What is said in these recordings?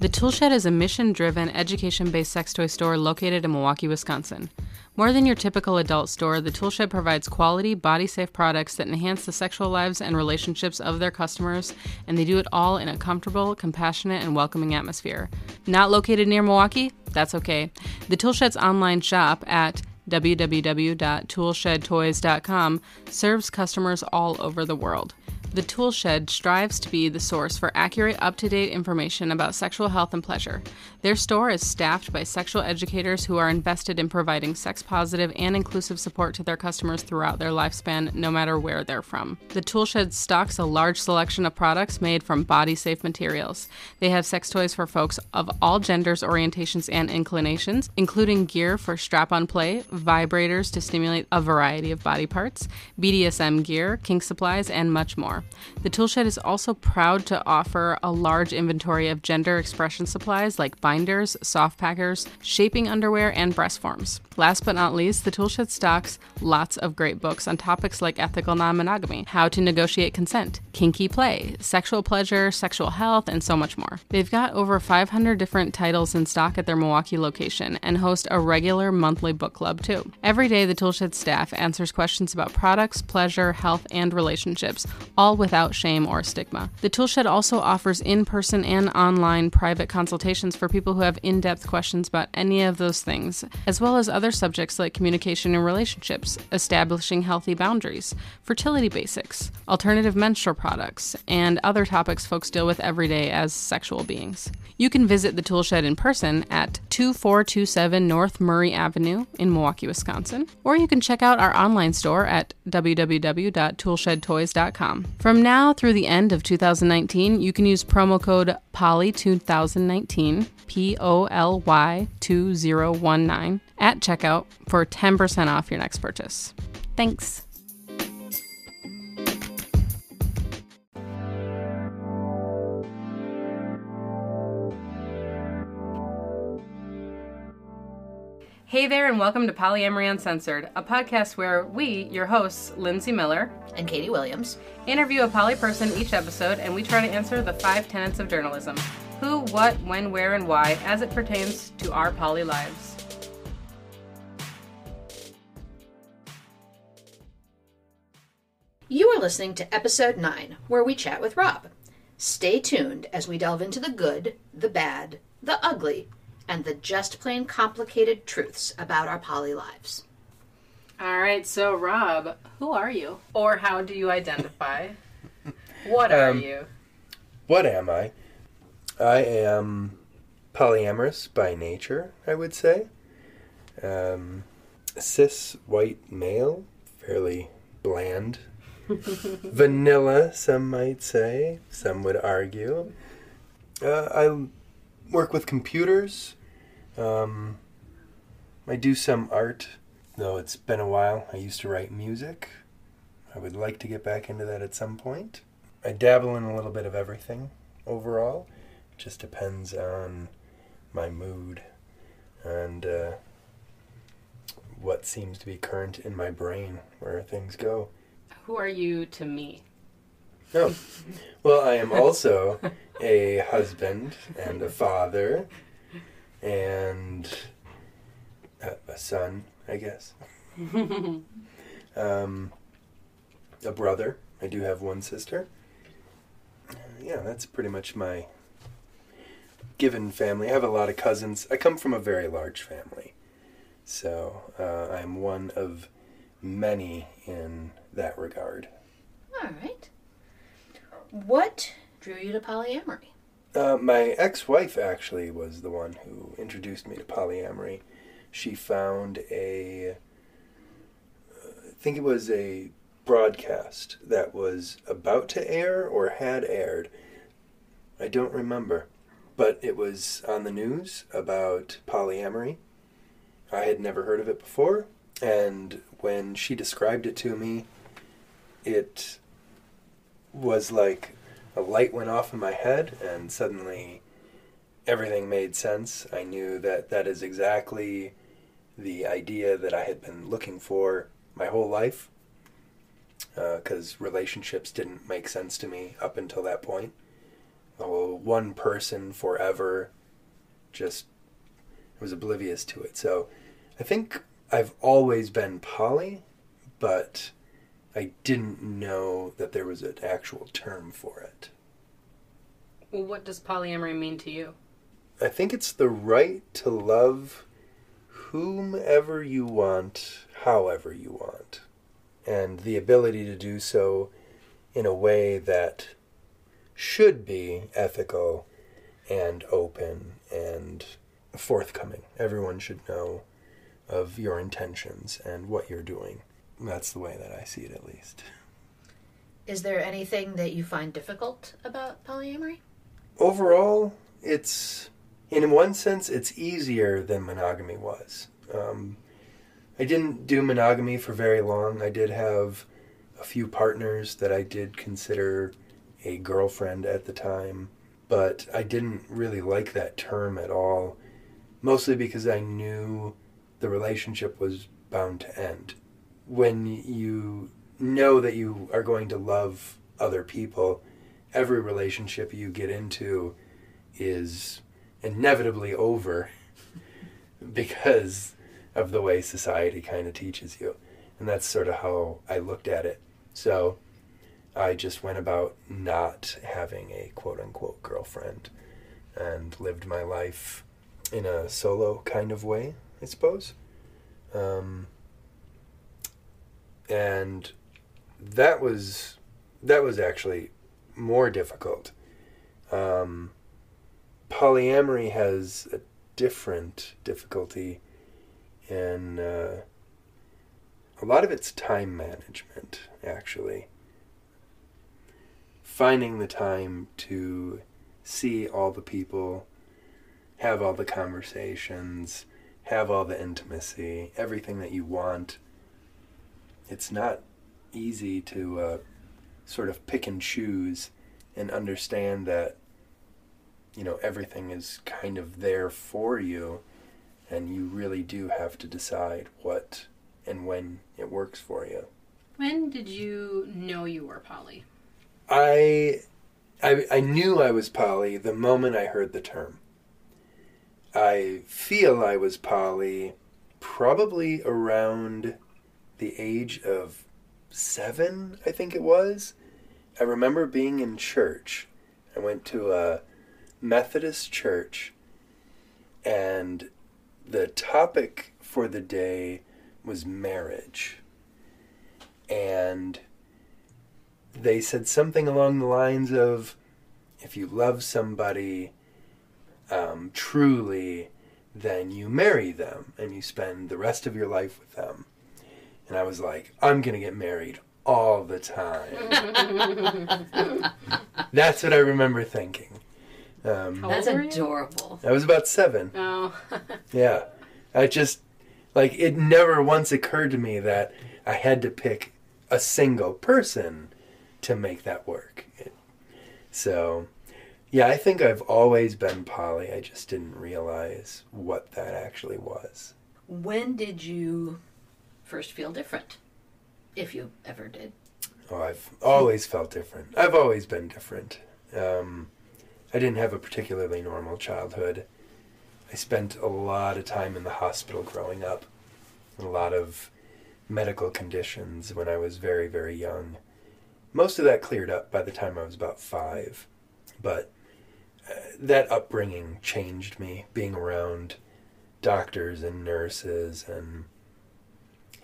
The Toolshed is a mission driven, education based sex toy store located in Milwaukee, Wisconsin. More than your typical adult store, the Toolshed provides quality, body safe products that enhance the sexual lives and relationships of their customers, and they do it all in a comfortable, compassionate, and welcoming atmosphere. Not located near Milwaukee? That's okay. The Toolshed's online shop at www.toolshedtoys.com serves customers all over the world. The Toolshed strives to be the source for accurate, up to date information about sexual health and pleasure. Their store is staffed by sexual educators who are invested in providing sex positive and inclusive support to their customers throughout their lifespan, no matter where they're from. The Toolshed stocks a large selection of products made from body safe materials. They have sex toys for folks of all genders, orientations, and inclinations, including gear for strap on play, vibrators to stimulate a variety of body parts, BDSM gear, kink supplies, and much more. The Toolshed is also proud to offer a large inventory of gender expression supplies like binders, soft packers, shaping underwear, and breast forms. Last but not least, the Toolshed stocks lots of great books on topics like ethical non monogamy, how to negotiate consent, kinky play, sexual pleasure, sexual health, and so much more. They've got over 500 different titles in stock at their Milwaukee location and host a regular monthly book club too. Every day, the Toolshed staff answers questions about products, pleasure, health, and relationships, all without shame or stigma. The Toolshed also offers in person and online private consultations for people who have in depth questions about any of those things, as well as other subjects like communication and relationships, establishing healthy boundaries, fertility basics, alternative menstrual products, and other topics folks deal with every day as sexual beings. You can visit the Toolshed in person at 2427 North Murray Avenue in Milwaukee, Wisconsin, or you can check out our online store at www.toolshedtoys.com. From now through the end of 2019, you can use promo code POLY2019, P O L Y 2019, at checkout for 10% off your next purchase. Thanks. Hey there, and welcome to Polyamory Uncensored, a podcast where we, your hosts, Lindsay Miller and Katie Williams, interview a poly person each episode, and we try to answer the five tenets of journalism who, what, when, where, and why as it pertains to our poly lives. You are listening to episode 9, where we chat with Rob. Stay tuned as we delve into the good, the bad, the ugly, and the just plain complicated truths about our poly lives. All right, so Rob, who are you? Or how do you identify? what are Um, you? What am I? I am polyamorous by nature, I would say. Um, cis white male, fairly bland. Vanilla, some might say. Some would argue. Uh, I work with computers. Um, I do some art, though it's been a while. I used to write music. I would like to get back into that at some point. I dabble in a little bit of everything overall. It just depends on my mood and uh, what seems to be current in my brain, where things go. Who are you to me? Oh, well, I am also a husband and a father and a, a son, I guess. um, a brother. I do have one sister. Uh, yeah, that's pretty much my given family. I have a lot of cousins. I come from a very large family. So uh, I'm one of many in that regard. All right. What drew you to polyamory? Uh, my ex-wife actually was the one who introduced me to polyamory. She found a, uh, I think it was a broadcast that was about to air or had aired. I don't remember, but it was on the news about polyamory. I had never heard of it before, and when she described it to me, it was like a light went off in my head and suddenly everything made sense. I knew that that is exactly the idea that I had been looking for my whole life uh, because relationships didn't make sense to me up until that point. oh, one person forever, just was oblivious to it. So I think I've always been poly, but I didn't know that there was an actual term for it. Well, what does polyamory mean to you? I think it's the right to love whomever you want, however you want, and the ability to do so in a way that should be ethical and open and forthcoming. Everyone should know of your intentions and what you're doing. That's the way that I see it, at least. Is there anything that you find difficult about polyamory? Overall, it's, in one sense, it's easier than monogamy was. Um, I didn't do monogamy for very long. I did have a few partners that I did consider a girlfriend at the time, but I didn't really like that term at all, mostly because I knew the relationship was bound to end. When you know that you are going to love other people, every relationship you get into is inevitably over because of the way society kind of teaches you. And that's sort of how I looked at it. So I just went about not having a quote unquote girlfriend and lived my life in a solo kind of way, I suppose. Um, and that was that was actually more difficult. Um, polyamory has a different difficulty in uh, a lot of it's time management, actually. Finding the time to see all the people, have all the conversations, have all the intimacy, everything that you want. It's not easy to uh, sort of pick and choose and understand that you know everything is kind of there for you and you really do have to decide what and when it works for you. When did you know you were poly? I I, I knew I was poly the moment I heard the term. I feel I was poly probably around the age of seven, I think it was. I remember being in church. I went to a Methodist church, and the topic for the day was marriage. And they said something along the lines of if you love somebody um, truly, then you marry them and you spend the rest of your life with them. And I was like, I'm going to get married all the time. That's what I remember thinking. Um, That's old were you? adorable. I was about seven. Oh, Yeah. I just, like, it never once occurred to me that I had to pick a single person to make that work. It, so, yeah, I think I've always been poly. I just didn't realize what that actually was. When did you first feel different? If you ever did. Oh, I've always felt different. I've always been different. Um, I didn't have a particularly normal childhood. I spent a lot of time in the hospital growing up, a lot of medical conditions when I was very, very young. Most of that cleared up by the time I was about five, but uh, that upbringing changed me, being around doctors and nurses and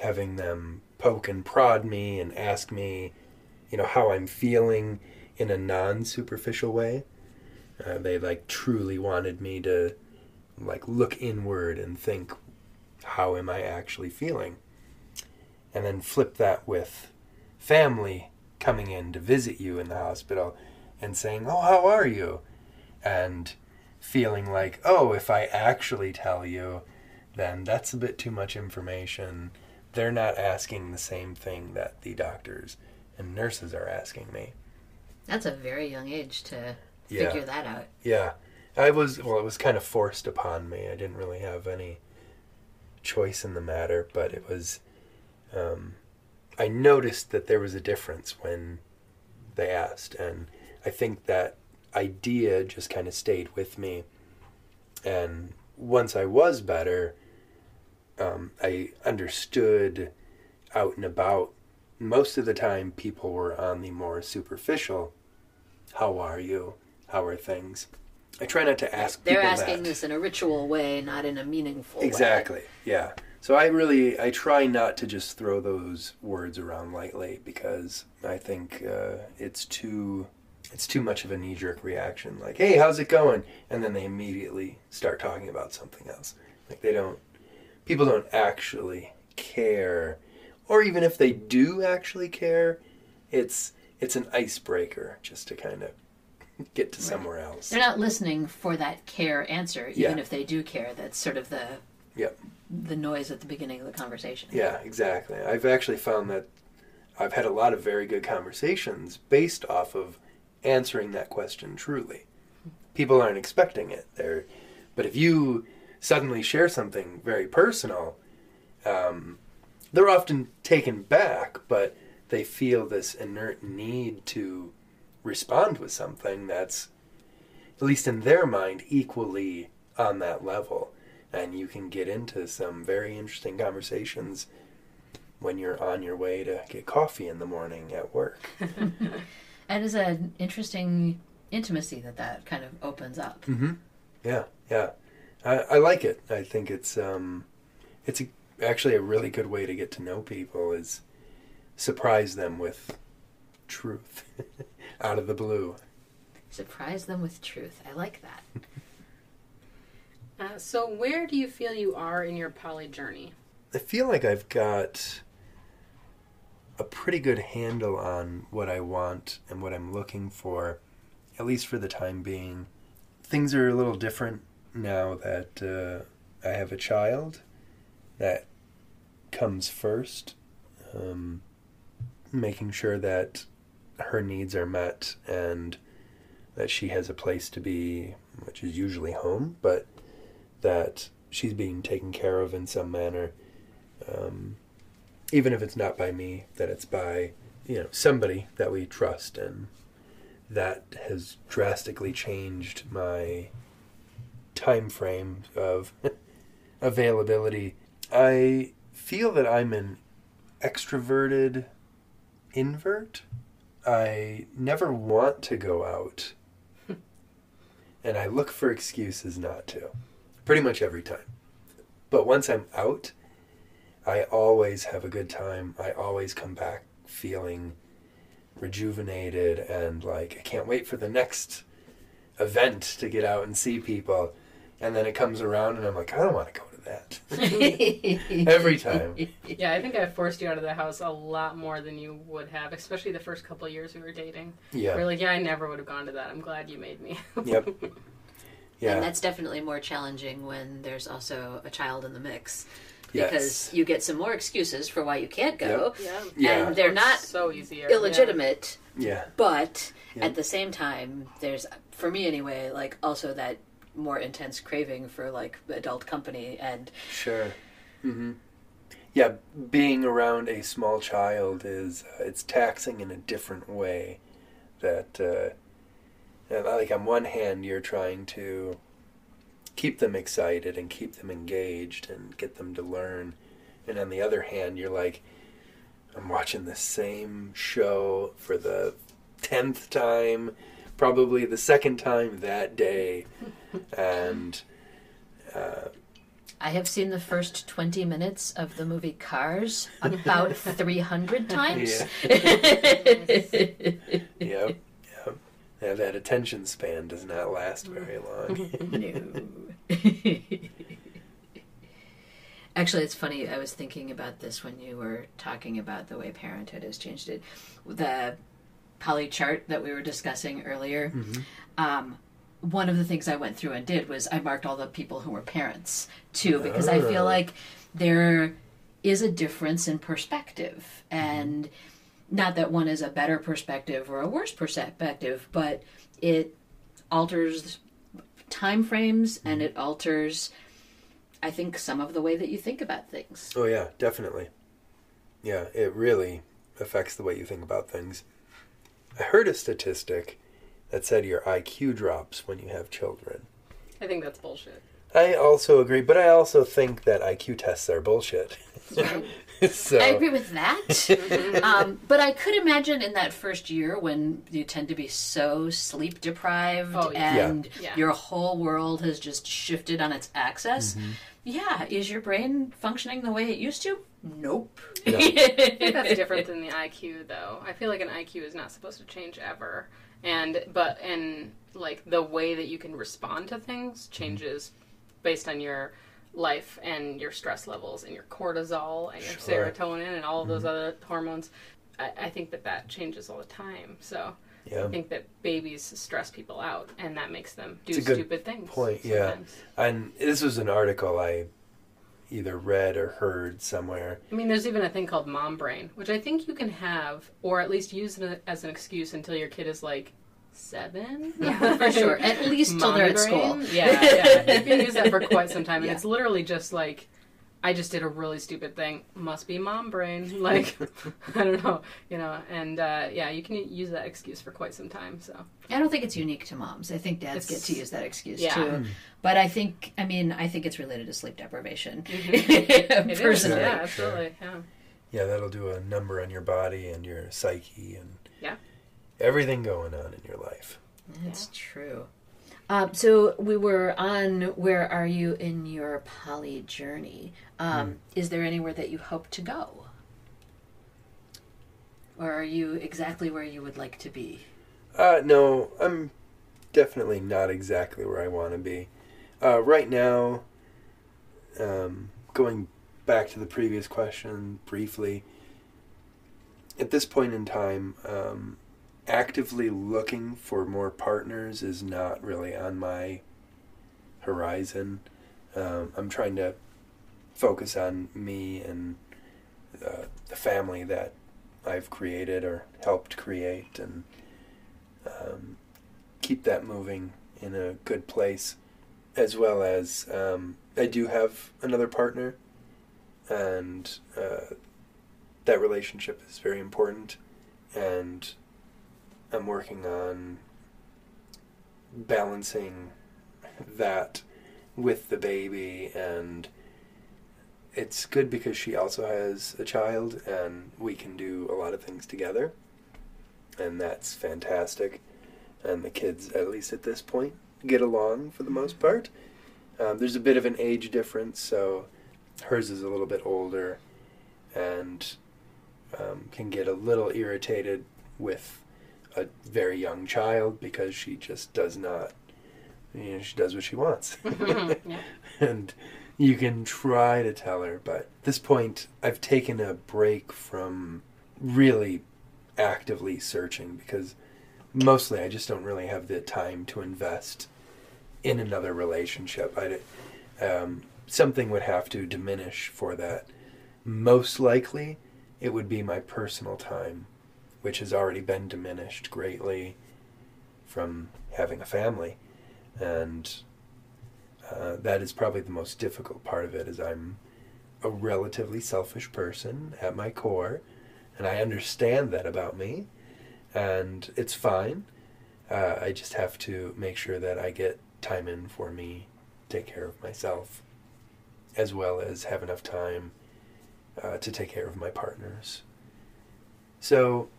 having them poke and prod me and ask me, you know, how I'm feeling in a non superficial way. Uh, they like truly wanted me to like look inward and think, how am I actually feeling? And then flip that with family coming in to visit you in the hospital and saying, oh, how are you? And feeling like, oh, if I actually tell you, then that's a bit too much information. They're not asking the same thing that the doctors and nurses are asking me. That's a very young age to Yeah. figure that out. Yeah. I was, well, it was kind of forced upon me. I didn't really have any choice in the matter, but it was, um, I noticed that there was a difference when they asked. And I think that idea just kind of stayed with me. And once I was better, um, I understood out and about. Most of the time, people were on the more superficial. How are you? How are things? I try not to ask. They're asking that. this in a ritual way, not in a meaningful way. Exactly. Yeah. So I really I try not to just throw those words around lightly because I think uh, it's too it's too much of a knee jerk reaction. Like, hey, how's it going? And then they immediately start talking about something else. Like they don't people don't actually care, or even if they do actually care, it's it's an icebreaker just to kind of get to somewhere else. They're not listening for that care answer, even Yeah. if they do care. That's sort of the Yep. the noise at the beginning of the conversation. Yeah, exactly. I've actually found that I've had a lot of very good conversations based off of answering that question truly. People aren't expecting it. They're, but if you suddenly share something very personal, um, they're often taken back, but they feel this inert need to respond with something that's, at least in their mind, equally on that level. And you can get into some very interesting conversations when you're on your way to get coffee in the morning at work. And it's an interesting intimacy that that kind of opens up. Mm-hmm. Yeah, yeah. I, I like it. I think it's um, it's a, actually a really good way to get to know people is surprise them with truth out of the blue. Surprise them with truth. I like that. Uh, so, where do you feel you are in your poly journey? I feel like I've got a pretty good handle on what I want and what I'm looking for, at least for the time being. Things are a little different now that uh, I have a child. That comes first. Um, making sure that her needs are met and that she has a place to be, which is usually home, but that she's being taken care of in some manner um, even if it's not by me, that it's by you know somebody that we trust, and that has drastically changed my time frame of availability. I feel that I'm an extroverted invert. I never want to go out, and I look for excuses not to, pretty much every time. But once I'm out, I always have a good time. I always come back feeling rejuvenated and like I can't wait for the next event to get out and see people. And then it comes around and I'm like, I don't want to go to that. Every time. Yeah, I think I forced you out of the house a lot more than you would have, especially the first couple of years we were dating. Yeah. We're like, yeah, I never would have gone to that. I'm glad you made me. Yep. Yeah. And Yeah. that's definitely more challenging when there's also a child in the mix. Yes. Because you get some more excuses for why you can't go. yeah. Yeah. And they're not so easier. illegitimate, Yeah. but Yeah. at the same time, there's, for me anyway, like also that more intense craving for like adult company and Sure. hmm Yeah, being around a small child is uh, it's taxing in a different way. That uh, like on one hand, you're trying to keep them excited and keep them engaged and get them to learn, and on the other hand, you're like, I'm watching the same show for the tenth time, probably the second time that day, and. Uh, I have seen the first 20 minutes of the movie Cars about 300 times. Yep. Yep. Yeah, that attention span does not last very long. no. Actually, it's funny. I was thinking about this when you were talking about the way parenthood has changed it. The poly chart that we were discussing earlier. Mm-hmm. Um, one of the things I went through and did was I marked all the people who were parents too, because I feel Oh. like there is a difference in perspective. Mm-hmm. And not that one is a better perspective or a worse perspective, but it alters time frames and mm-hmm. it alters, I think, some of the way that you think about things. oh yeah, definitely. Yeah, it really affects the way you think about things. I heard a statistic that said your IQ drops when you have children. I think that's bullshit. I also agree, but I also think that IQ tests are bullshit. so I agree with that. um, but I could imagine in that first year when you tend to be so sleep deprived Oh, yeah. and Yeah. your whole world has just shifted on its axis. Mm-hmm. Yeah, is your brain functioning the way it used to? Nope. No. I think that's different than the IQ, though. I feel like an IQ is not supposed to change ever, and but and like the way that you can respond to things mm-hmm. changes based on your life and your stress levels and your cortisol and your Sure. serotonin and all of those mm-hmm. other hormones. I, I think that that changes all the time. So yeah. I think that babies stress people out, and that makes them do It's a good stupid things. point, yeah. And this was an article I either read or heard somewhere. I mean, there's even a thing called mom brain, which I think you can have, or at least use it as an excuse until your kid is like seven. Yeah, for sure. At least till they're at school. Yeah, yeah. You can use that for quite some time, and Yeah. it's literally just like, I just did a really stupid thing. Must be mom brain. Like, I don't know, you know. And uh, yeah, you can use that excuse for quite some time. So I don't think it's unique to moms. I think dads It's- get to use that excuse yeah. too. But I think, I mean, I think it's related to sleep deprivation. it is. Personally. Yeah, Sure. absolutely. Yeah. Yeah, that'll do a number on your body and your psyche and Yeah. everything going on in your life. That's true. Um, so we were on where are you in your poly journey? Um, Is there anywhere that you hope to go? Or are you exactly where you would like to be? Uh, no, I'm definitely not exactly where I want to be. Uh, right now, um, going back to the previous question briefly, at this point in time, um, actively looking for more partners is not really on my horizon. Um, I'm trying to focus on me and uh, the family that I've created or helped create and um, keep that moving in a good place, as well as um, I do have another partner, and uh, that relationship is very important, and I'm working on balancing that with the baby and it's good because she also has a child and we can do a lot of things together and that's fantastic. And the kids, at least at this point, get along for the most part. Um, there's a bit of an age difference, so hers is a little bit older and um, can get a little irritated with a very young child because she just does not, you know, she does what she wants. yeah. and you can try to tell her, but at this point, I've taken a break from really actively searching because mostly I just don't really have the time to invest in another relationship. I, um, something would have to diminish for that. Most likely, it would be my personal time, which has already been diminished greatly from having a family, and uh, that is probably the most difficult part of it. Is I'm a relatively selfish person at my core, and I understand that about me, and it's fine. Uh, I just have to make sure that I get time in for me, take care of myself, as well as have enough time uh, to take care of my partners. So,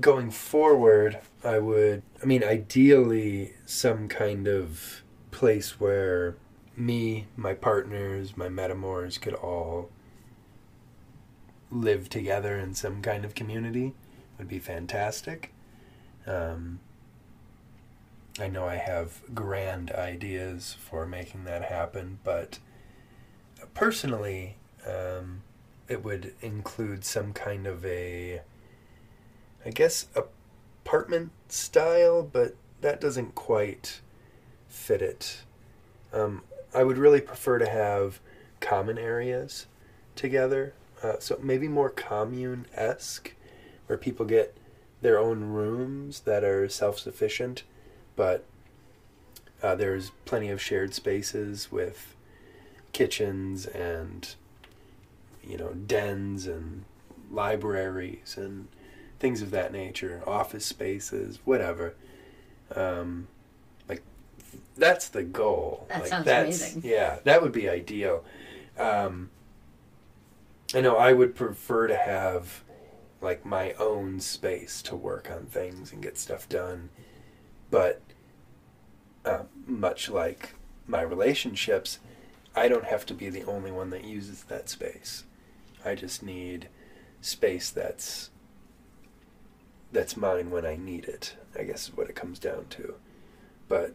going forward, I would, I mean, ideally, some kind of place where me, my partners, my metamors could all live together in some kind of community would be fantastic. Um, I know I have grand ideas for making that happen, but personally, um, it would include some kind of a, I guess, apartment style, but that doesn't quite fit it. Um, I would really prefer to have common areas together, uh, so maybe more commune esque, where people get their own rooms that are self sufficient, but uh, there's plenty of shared spaces with kitchens and you know dens and libraries and things of that nature, office spaces, whatever. Um, like that's the goal. That like, sounds that's, amazing. Yeah, that would be ideal. Um, I know I would prefer to have like my own space to work on things and get stuff done, but uh, much like my relationships, I don't have to be the only one that uses that space. I just need space that's that's mine when I need it. I guess is what it comes down to. But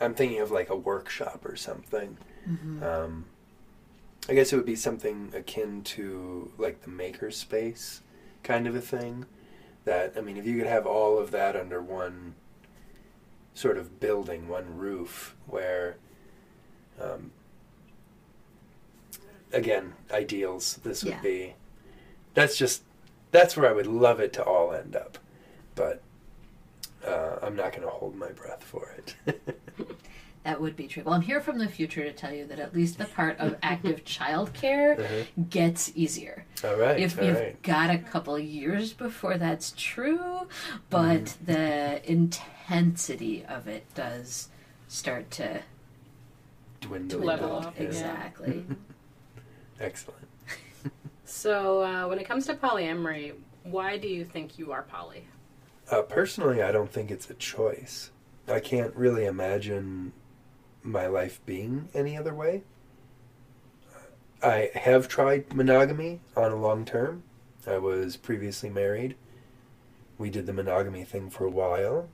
I'm thinking of like a workshop or something. Um, I guess it would be something akin to like the maker space kind of a thing. That I mean, if you could have all of that under one sort of building, one roof, where um, again, ideals. This would Yeah. be. That's just. That's where I would love it to all end up, but uh, I'm not going to hold my breath for it. That would be true. Well, I'm here from the future to tell you that at least the part of active childcare Uh-huh. gets easier. all right, if all you've right. got a couple of years before that's true, but Mm-hmm. the intensity of it does start to Dwindle level down, off, yeah. exactly. Excellent. So, uh, when it comes to polyamory, why do you think you are poly? Uh, personally, I don't think it's a choice. I can't really imagine my life being any other way. I have tried monogamy on a long term. I was previously married. We did the monogamy thing for a while,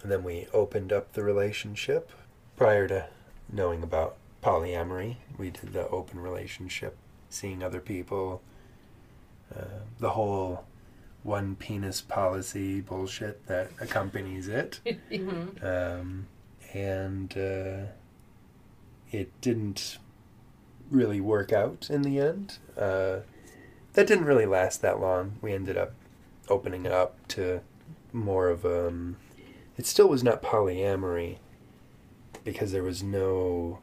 and then we opened up the relationship. Prior to knowing about polyamory, we did the open relationship, seeing other people, uh, the whole one penis policy bullshit that accompanies it. Mm-hmm. Um, and uh, it didn't really work out in the end. Uh, that didn't really last that long. We ended up opening it up to more of um it still was not polyamory because there was no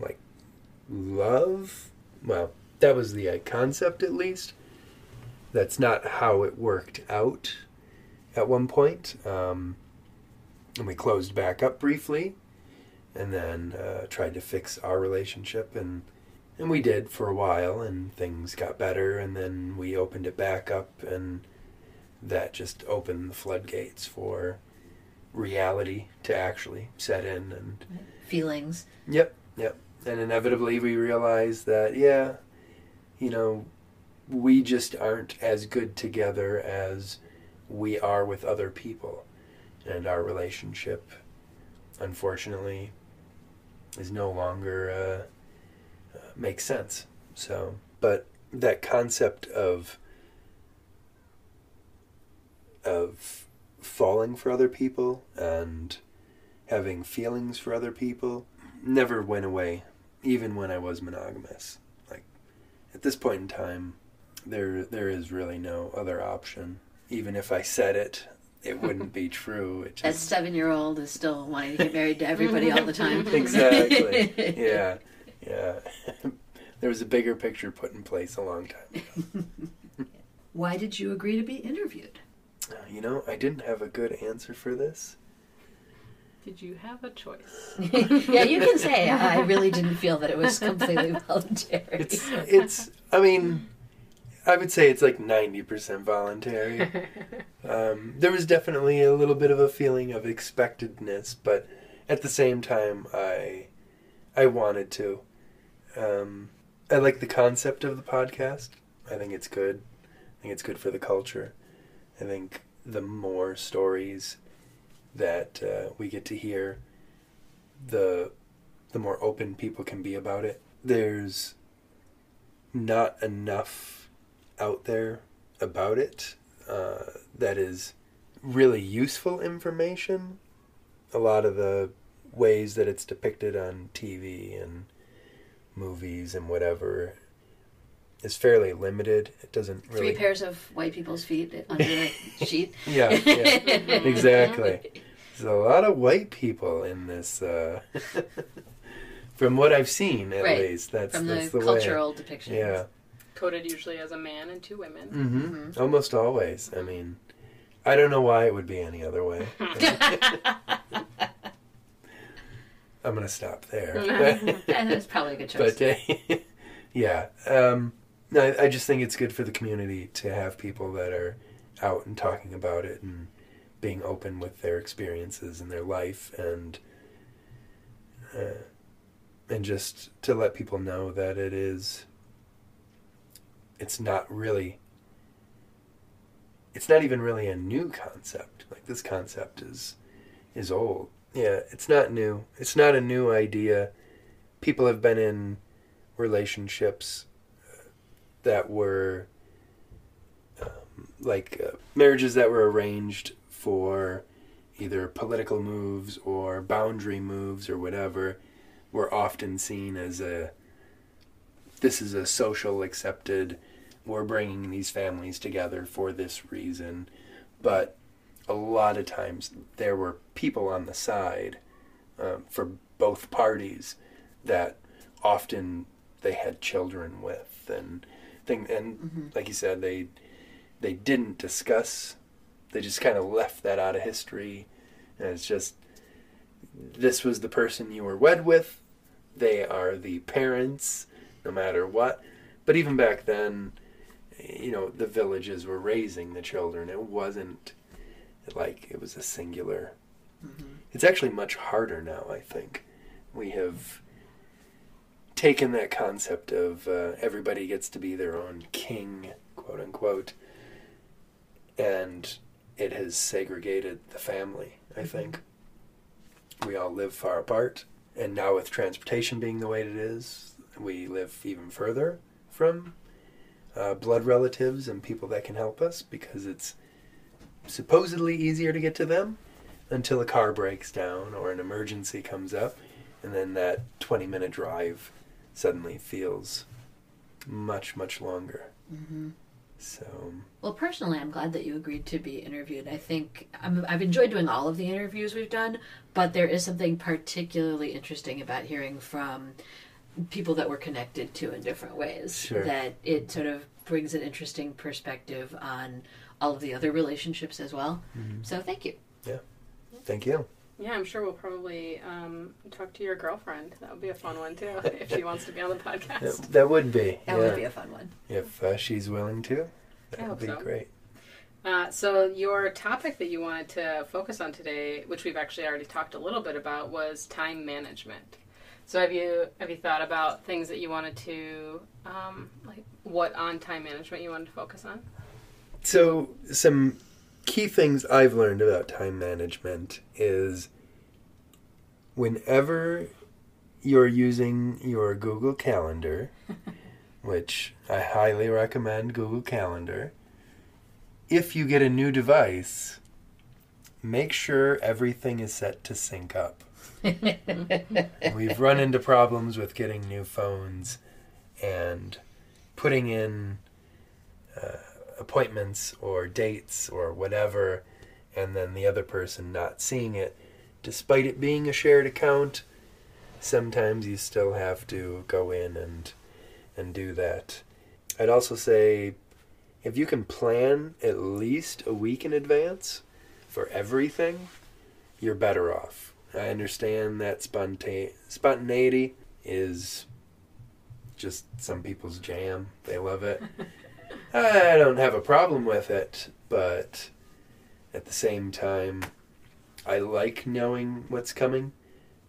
like love well that was the concept at least that's not how it worked out at one point um, and we closed back up briefly and then uh, tried to fix our relationship and and we did for a while and things got better and then we opened it back up and that just opened the floodgates for reality to actually set in and Feelings. Yep, yep. And inevitably we realized that, yeah, you know, we just aren't as good together as we are with other people. And our relationship, unfortunately, is no longer, uh, uh, makes sense. So, but that concept of, of falling for other people and having feelings for other people never went away, even when I was monogamous. Like at this point in time, there there is really no other option. Even if I said it, it wouldn't be true. It That just seven year old is still wanting to get married to everybody all the time. exactly. yeah, yeah. there was a bigger picture put in place a long time. ago. Why did you agree to be interviewed? Uh, You know, I didn't have a good answer for this. Did you have a choice? yeah, you can say I really didn't feel that it was completely voluntary. It's it's. I mean, I would say it's like ninety percent voluntary. Um, there was definitely a little bit of a feeling of expectedness, but at the same time, I I wanted to. Um, I like the concept of the podcast. I think it's good. I think it's good for the culture. I think the more stories that uh, we get to hear, the the more open people can be about it. There's not enough out there about it uh, that is really useful information. A lot of the ways that it's depicted on TV and movies and whatever is fairly limited. It doesn't really. Three pairs of white people's feet under a sheet. Yeah, yeah, exactly. There's a lot of white people in this. Uh, from what I've seen, at Right. least, that's From that's the, the, cultural way. depictions. Yeah. Coded usually as a man and two women. hmm Almost always. I mean, I don't know why it would be any other way. I'm gonna stop there. and it's probably a good choice. but uh, yeah, um, no, I- just think it's good for the community to have people that are out and talking about it and being open with their experiences and their life and uh, and just to let people know that it is it's not really it's not even really a new concept. Like this concept is is old. Yeah it's not new. It's not a new idea. People have been in relationships that were um, like uh, marriages that were arranged for either political moves or boundary moves or whatever were often seen as a this is a social accepted we're bringing these families together for this reason. But a lot of times there were people on the side um, for both parties that often they had children with and thing and mm-hmm. like you said they they didn't discuss. They just kind of left that out of history and it's just this was the person you were wed with. They are the parents no matter what. But even back then you know the villages were raising the children. It wasn't like it was a singular. Mm-hmm. It's actually much harder now i think. We have taken that concept of uh, everybody gets to be their own king quote unquote and it has segregated the family i think. We all live far apart and now with transportation being the way it is we live even further from uh, blood relatives and people that can help us because it's supposedly easier to get to them until a car breaks down or an emergency comes up and then that 20 minute drive suddenly feels much much longer mm-hmm. so Well, personally, I'm glad that you agreed to be interviewed. I think I'm, I've enjoyed doing all of the interviews we've done, but there is something particularly interesting about hearing from people that we're connected to in different ways. Sure. That it sort of brings an interesting perspective on all of the other relationships as well. Mm-hmm. So, thank you. Yeah. Thank you Yeah, I'm sure we'll probably um, talk to your girlfriend. That would be a fun one too, if she wants to be on the podcast. that would be That yeah. would be a fun one. if uh, she's willing to that I would be so. great Uh, so your topic that you wanted to focus on today, which we've actually already talked a little bit about, was time management. So have you have you thought about things that you wanted to um, like what on time management you wanted to focus on? So, some key things I've learned about time management is whenever you're using your Google Calendar, which I highly recommend Google Calendar, if you get a new device, make sure everything is set to sync up. We've run into problems with getting new phones and putting in uh, appointments or dates or whatever, and then the other person not seeing it. Despite it being a shared account, sometimes you still have to go in and and do that. I'd also say if you can plan at least a week in advance for everything, you're better off. I understand that sponta- spontaneity is just some people's jam. They love it. I don't have a problem with it, but at the same time, I like knowing what's coming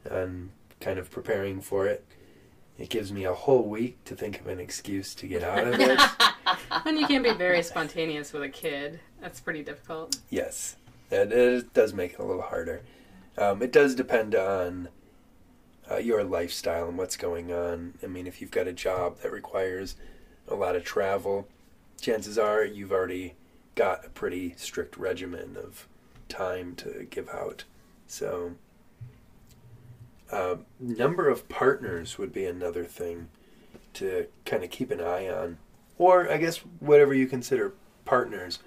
and kind of preparing for it. It gives me a whole week to think of an excuse to get out of it. And you can be very spontaneous with a kid. That's pretty difficult. yes, it, it does make it a little harder. Um, it does depend on uh, your lifestyle and what's going on. I mean, if you've got a job that requires a lot of travel, chances are you've already got a pretty strict regimen of time to give out. So, uh, number of partners would be another thing to kind of keep an eye on, or I guess whatever you consider partners.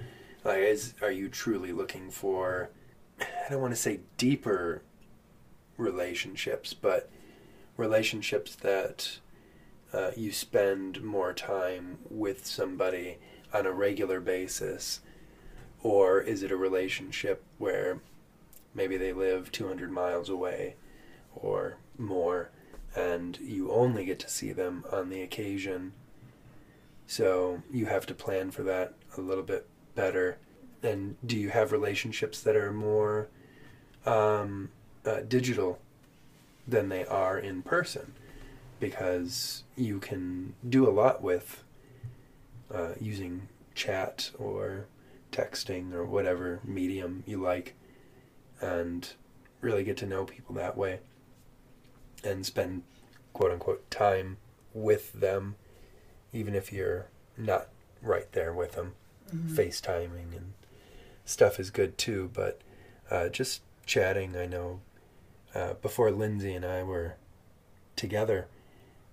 Like, is are you truly looking for? I don't want to say deeper relationships, but relationships that uh, you spend more time with somebody on a regular basis, Or is it a relationship where maybe they live 200 miles away or more and you only get to see them on the occasion? So you have to plan for that a little bit better. And do you have relationships that are more um, uh, digital than they are in person? Because you can do a lot with uh, using chat or texting or whatever medium you like and really get to know people that way and spend quote unquote time with them even if you're not right there with them Mm-hmm. facetiming and stuff is good too but uh, just chatting i know uh, before lindsay and i were together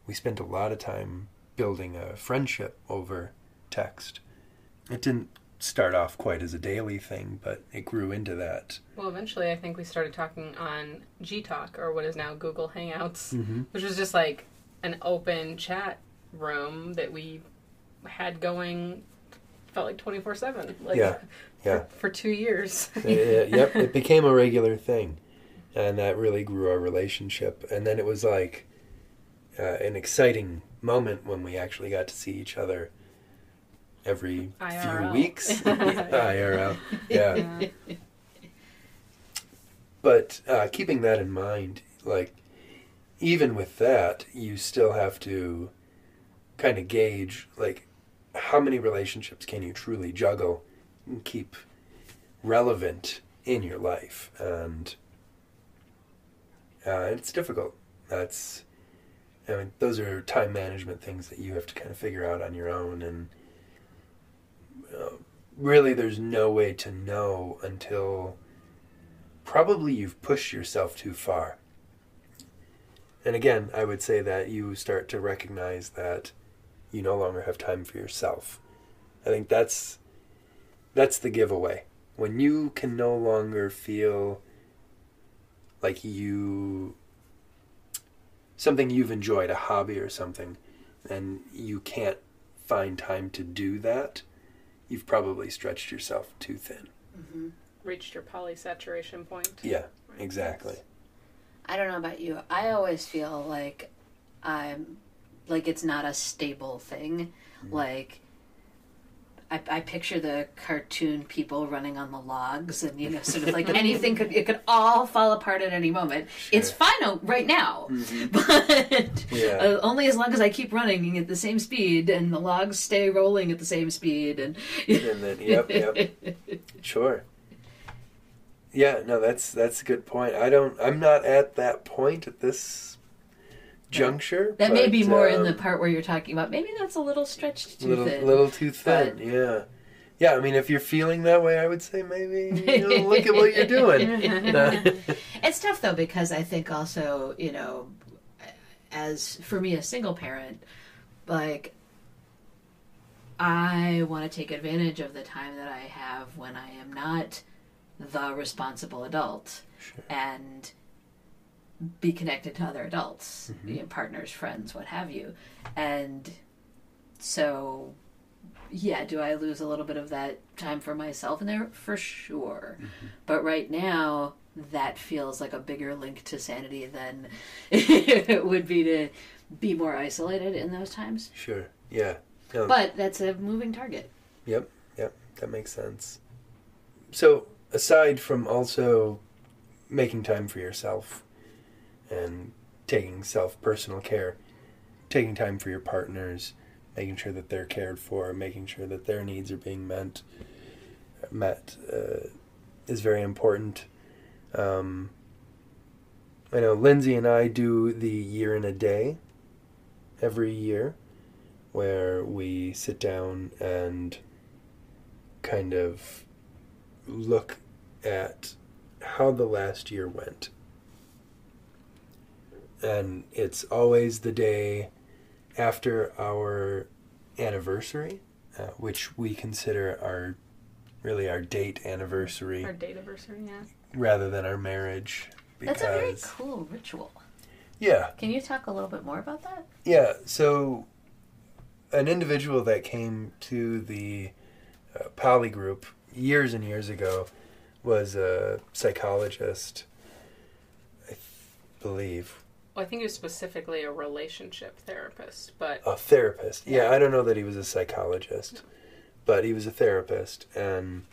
we spent a lot of time building a friendship over text it didn't start off quite as a daily thing but it grew into that Well, eventually, I think we started talking on G Talk, or what is now Google Hangouts, mm-hmm. which was just like an open chat room that we had going. Felt like twenty four seven. Like Yeah, yeah. For, for two years. Yep, it became a regular thing, and that really grew our relationship. And then it was like uh, an exciting moment when we actually got to see each other every few weeks. IRL, yeah. Yeah. But uh, keeping that in mind, like even with that, you still have to kind of gauge like how many relationships can you truly juggle and keep relevant in your life, and uh, it's difficult. That's I mean, those are time management things that you have to kind of figure out on your own, and uh, really, there's no way to know until probably you've pushed yourself too far. And again, I would say that you start to recognize that you no longer have time for yourself. I think that's that's the giveaway. When you can no longer feel like you something you've enjoyed, a hobby or something, and you can't find time to do that, you've probably stretched yourself too thin. Mm-hmm. Reached your polysaturation point. Yeah, exactly. I don't know about you. I always feel like I'm like it's not a stable thing. Mm. Like I, I picture the cartoon people running on the logs, and you know, sort of like anything could it could all fall apart at any moment. It's Sure. fine right now, Mhm. but Yeah. uh, only as long as I keep running at the same speed and the logs stay rolling at the same speed. And And then, yep, yep. Sure. Yeah, no, that's that's a good point. I don't. I'm not at that point at this juncture. that may be more in um, the part where you're talking about. Maybe that's a little stretched too little thin. little too thin. but- Yeah, yeah. I mean, if you're feeling that way, I would say maybe you know, look at what you're doing. It's tough though because I think also you know, as for me, a single parent, like I want to take advantage of the time that I have when I am not the responsible adult Sure. and be connected to other adults, Mhm. you know, partners, friends, what have you, and so. Yeah, do I lose a little bit of that time for myself in there? For sure. But right now, that feels like a bigger link to sanity than it would be to be more isolated in those times. Sure. Yeah. No, But that's a moving target. Yep, yep, that makes sense. So, aside from also making time for yourself and taking self personal care, taking time for your partners, making sure that they're cared for, making sure that their needs are being met, met uh, is very important. Um, I know Lindsay and I do the year in a day every year where we sit down and kind of look at how the last year went. And it's always the day after our anniversary, uh, which we consider our really our date anniversary Our date anniversary, yeah. rather than our marriage. That's a very cool ritual. Yeah, Can you talk a little bit more about that? Yeah, so an individual that came to the uh, poly group years and years ago was a psychologist, I th- believe. Well, I think he was specifically a relationship therapist, but A therapist. Yeah, Yeah. I don't know that he was a psychologist, but he was a therapist, and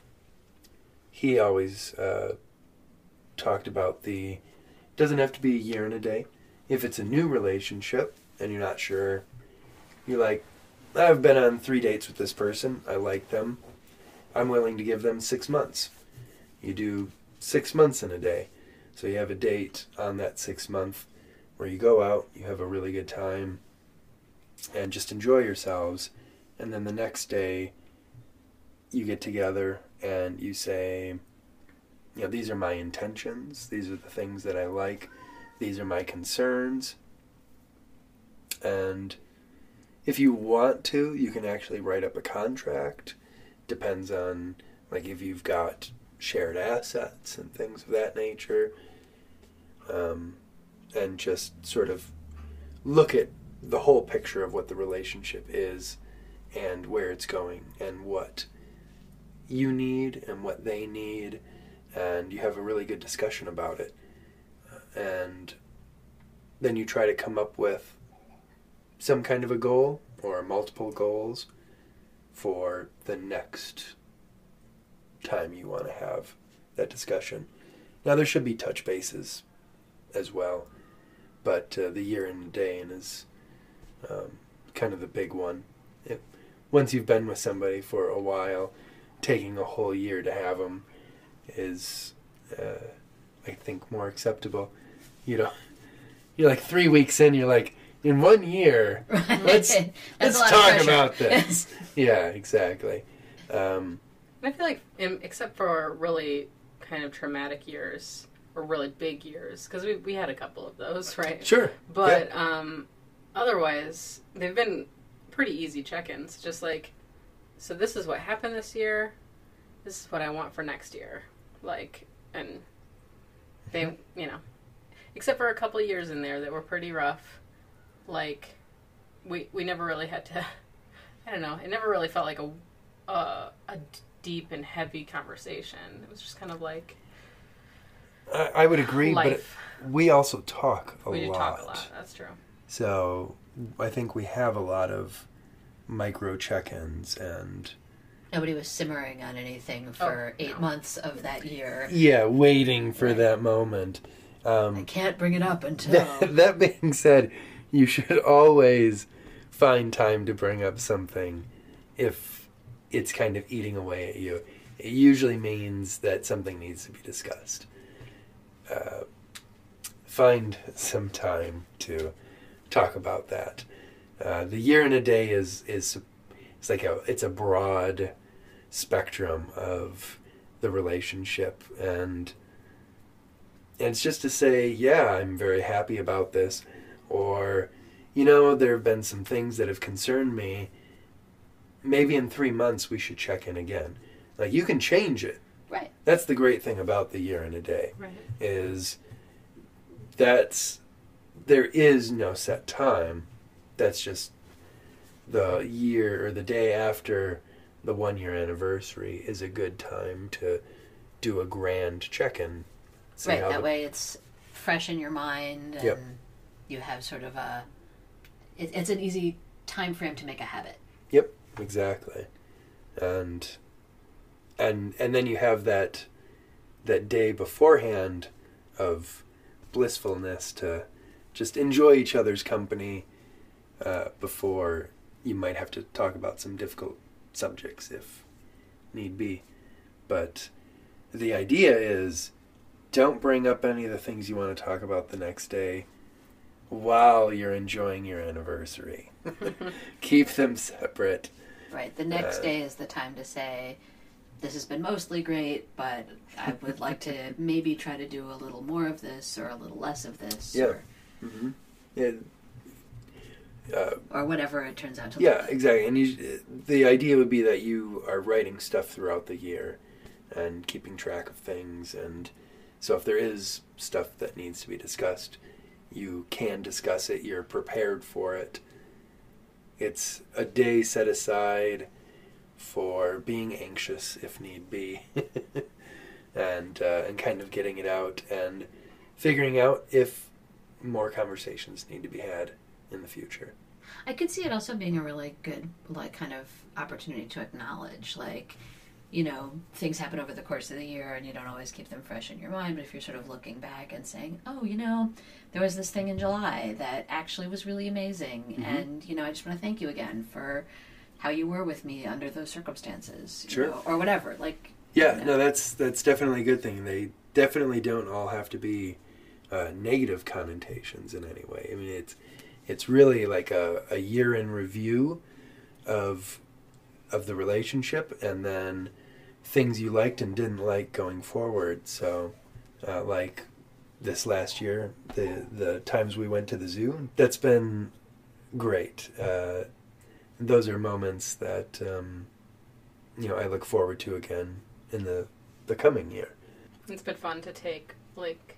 he always uh, talked about the. It doesn't have to be a year and a day. If it's a new relationship and you're not sure, you're like, I've been on three dates with this person. I like them. I'm willing to give them six months. You do six months in a day. So you have a date on that six month where you go out, you have a really good time, and just enjoy yourselves. And then the next day, you get together and you say, you know, these are my intentions, these are the things that I like, these are my concerns. And if you want to, you can actually write up a contract. Depends on, like, if you've got shared assets and things of that nature. Um, and just sort of look at the whole picture of what the relationship is and where it's going and what you need and what they need and you have a really good discussion about it. And then you try to come up with some kind of a goal or multiple goals for the next time you want to have that discussion. Now there should be touch bases as well but uh, the year and a day and is um, kind of the big one. It, once you've been with somebody for a while, taking a whole year to have them is, uh, I think, more acceptable. You know, you're like three weeks in, you're like, in one year, let's let's a lot of talk about this. yeah, exactly. Um, I feel like, except for really kind of traumatic years or really big years, because we we had a couple of those, right? sure, But um, otherwise, they've been pretty easy check-ins. Just like, so this is what happened this year. This is what I want for next year. Like, and they, you know, except for a couple of years in there that were pretty rough. Like, we we never really had to. I don't know. It never really felt like a uh, a d- deep and heavy conversation. It was just kind of like I, I would agree, life. but we also talk a we lot. do talk a lot. That's true. So I think we have a lot of micro check-ins and Nobody was simmering on anything for Oh, eight no. months of that year. yeah, waiting for Right. that moment. I Um, can't bring it up until. that, that being said, you should always find time to bring up something if it's kind of eating away at you. It usually means that something needs to be discussed. Uh, find some time to talk about that. Uh, the year and a day is is it's like a it's a broad spectrum of the relationship and and it's just to say, yeah, I'm very happy about this, or, you know, there have been some things that have concerned me. Maybe in three months we should check in again. Like you can change it. Right. That's the great thing about the year and a day Right. is that's there is no set time. That's just the year or the day after the one year anniversary is a good time to do a grand check in. right. That way it's fresh in your mind and Yep. you have sort of a. It, it's an easy time frame to make a habit. Yep, exactly. And and and then you have that that day beforehand of blissfulness to just enjoy each other's company uh, before you might have to talk about some difficult subjects if need be. But the idea is don't bring up any of the things you want to talk about the next day while you're enjoying your anniversary. Keep them separate. Right. The next Uh, day is the time to say, this has been mostly great, but I would like to maybe try to do a little more of this or a little less of this Yeah. or, hmm Yeah, uh, or whatever it turns out to yeah, like. exactly. And you, the idea would be that you are writing stuff throughout the year and keeping track of things. And so if there is stuff that needs to be discussed, you can discuss it. You're prepared for it. It's a day set aside for being anxious if need be, and uh, and kind of getting it out and figuring out if more conversations need to be had in the future. I could see it also being a really good, like, kind of opportunity to acknowledge, like, you know, things happen over the course of the year and you don't always keep them fresh in your mind, but if you're sort of looking back and saying, oh, you know, there was this thing in July that actually was really amazing, Mm-hmm. and, you know, I just want to thank you again for how you were with me under those circumstances, you Sure. know, or whatever. Like, Yeah, Yeah. no, that's that's definitely a good thing. They definitely don't all have to be uh, negative connotations in any way. I mean, it's it's really like a, a year in review of of the relationship, and then things you liked and didn't like going forward. So, uh, like this last year, the the times we went to the zoo, that's been great. Uh, those are moments that um, you know I look forward to again in the the coming year. It's been fun to take like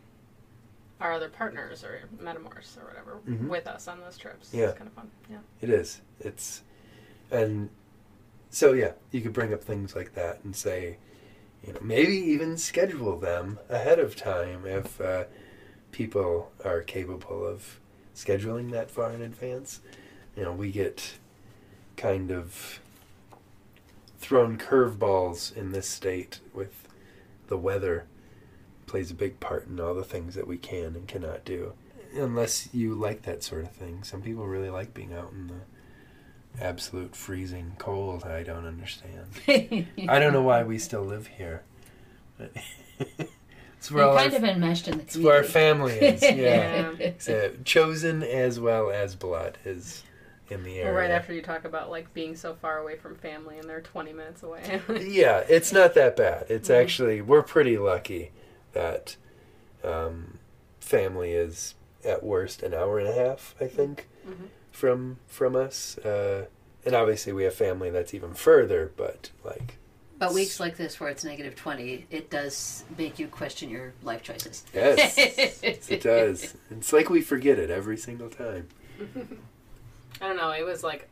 our other partners or metamors or whatever Mhm. with us on those trips. Yeah. It's kind of fun. Yeah. It is. It's and so yeah, you could bring up things like that and say, you know, maybe even schedule them ahead of time if uh, people are capable of scheduling that far in advance. You know, we get kind of thrown curveballs in this state with the weather plays a big part in all the things that we can and cannot do unless you like that sort of thing. Some people really like being out in the absolute freezing cold. I don't understand. I don't know why we still live here. But it's where, You're all kind our, of enmeshed in the it's where our family is. Yeah. Yeah. So, uh, chosen as well as blood is in the Well, area. right after you talk about like being so far away from family and they're 20 minutes away. yeah, it's not that bad. It's Mhm. actually we're pretty lucky that um, family is at worst an hour and a half, I think, Mhm. from from us. Uh, and obviously we have family that's even further, but like But weeks like this, where it's negative 20, it does make you question your life choices. yes, it does. It's like we forget it every single time. I don't know. It was like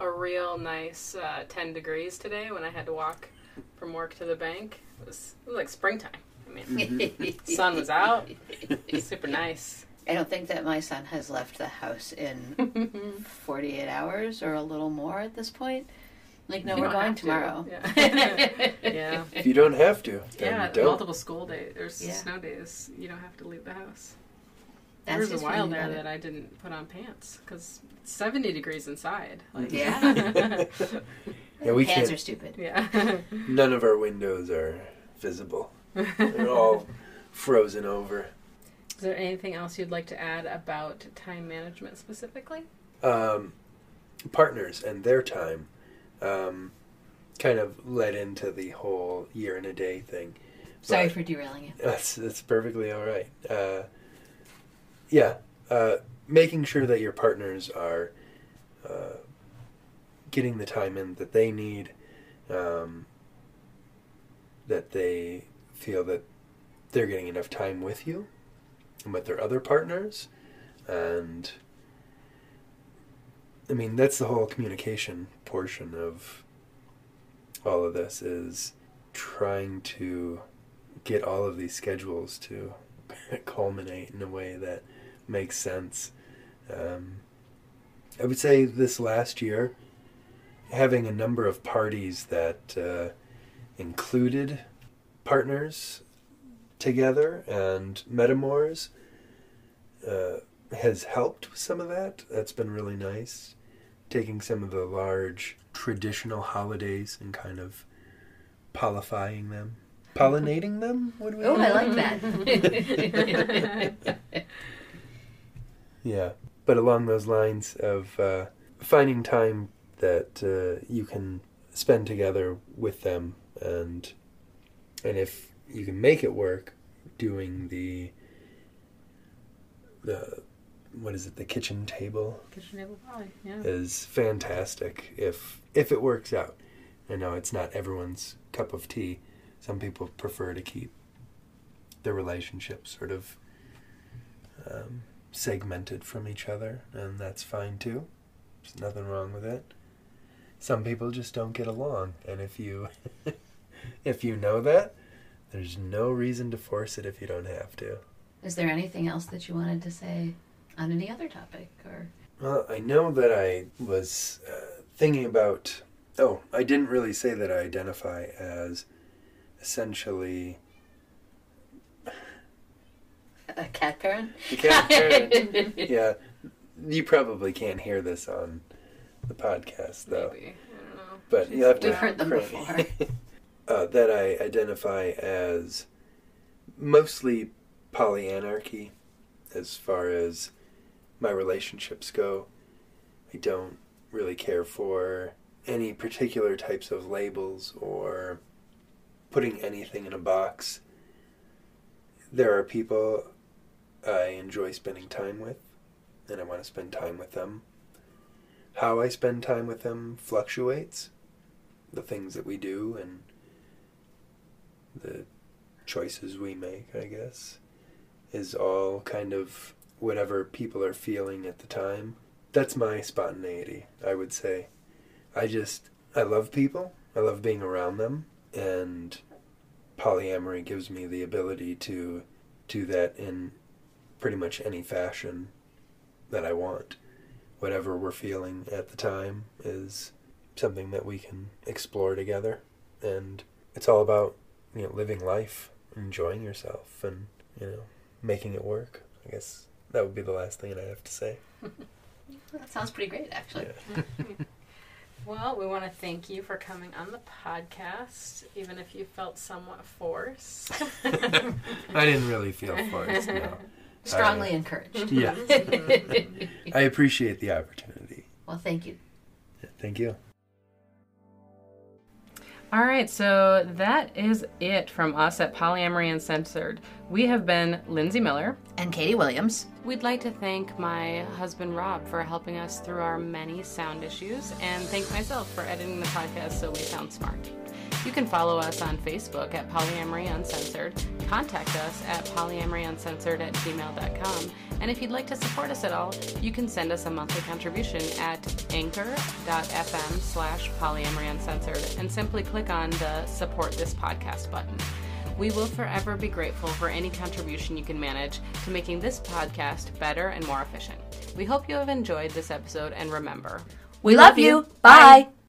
a real nice uh, 10 degrees today when I had to walk from work to the bank. It was, it was like springtime. I mean, sun was out. It was super nice. I don't think that my son has left the house in 48 hours or a little more at this point. Like, no, You we're going have to. tomorrow. Yeah. yeah. If you don't have to, then Yeah, don't. multiple school days or Yeah. snow days. You don't have to leave the house. That's there was a while there that I didn't put on pants because it's 70 degrees inside. Like, Yeah. Yeah, we Hands can't. are stupid. yeah. None of our windows are visible. They're all frozen over. Is there anything else you'd like to add about time management specifically? um, partners and their time um, kind of led into the whole year and a day thing. Sorry But for derailing you. That's, that's perfectly all right. Uh, yeah, uh, making sure that your partners are uh, getting the time in that they need, um, that they feel that they're getting enough time with you and with their other partners, and I mean that's the whole communication portion of all of this is trying to get all of these schedules to culminate in a way that makes sense. Um, I would say this last year, having a number of parties that uh, included partners together and metamors uh, has helped with some of that. That's been really nice. Taking some of the large traditional holidays and kind of pollifying them. Pollinating them? Would we? Oh, I like that. Yeah, but along those lines of uh, finding time that uh, you can spend together with them, and and if you can make it work, doing the the what is it, the kitchen table Kitchen table poly, yeah. is fantastic if if it works out. I know it's not everyone's cup of tea. Some people prefer to keep their relationship sort of um, segmented from each other, and that's fine too. There's nothing wrong with it. some people just don't get along, and if you if you know that, there's no reason to force it if you don't have to. Is there anything else that you wanted to say on any other topic or Well, I know that I was uh, thinking about. Oh, I didn't really say that I identify as essentially a cat parent? a cat parent. yeah, you probably can't hear this on the podcast though. Maybe. I don't know. But you have to We've heard them before. uh, that I identify as mostly polyanarchy as far as my relationships go. I don't really care for any particular types of labels or putting anything in a box. There are people I enjoy spending time with, and I want to spend time with them. How I spend time with them fluctuates. The things that we do and the choices we make, I guess, is all kind of whatever people are feeling at the time. That's my spontaneity, I would say. I just, I love people, I love being around them, and polyamory gives me the ability to do that in pretty much any fashion that I want. Whatever we're feeling at the time is something that we can explore together. And it's all about you know, living life, enjoying yourself, and you know, making it work. I guess that would be the last thing that I have to say. That sounds pretty great, actually. Yeah. Well, we want to thank you for coming on the podcast, even if you felt somewhat forced. I didn't really feel forced. No. Strongly uh, encouraged. Yeah, I appreciate the opportunity. Well, thank you. Thank you. All right, so that is it from us at Polyamory Uncensored. We have been Lindsay Miller. And Katie Williams. We'd like to thank my husband Rob for helping us through our many sound issues, and thank myself for editing the podcast so we sound smart. You can follow us on Facebook at Polyamory Uncensored, contact us at polyamoryuncensored at gmail.com, and if you'd like to support us at all, you can send us a monthly contribution at anchor.fm slash polyamory uncensored and simply click on the support this podcast button. We will forever be grateful for any contribution you can manage to making this podcast better and more efficient. We hope you have enjoyed this episode and remember, We love you. Bye.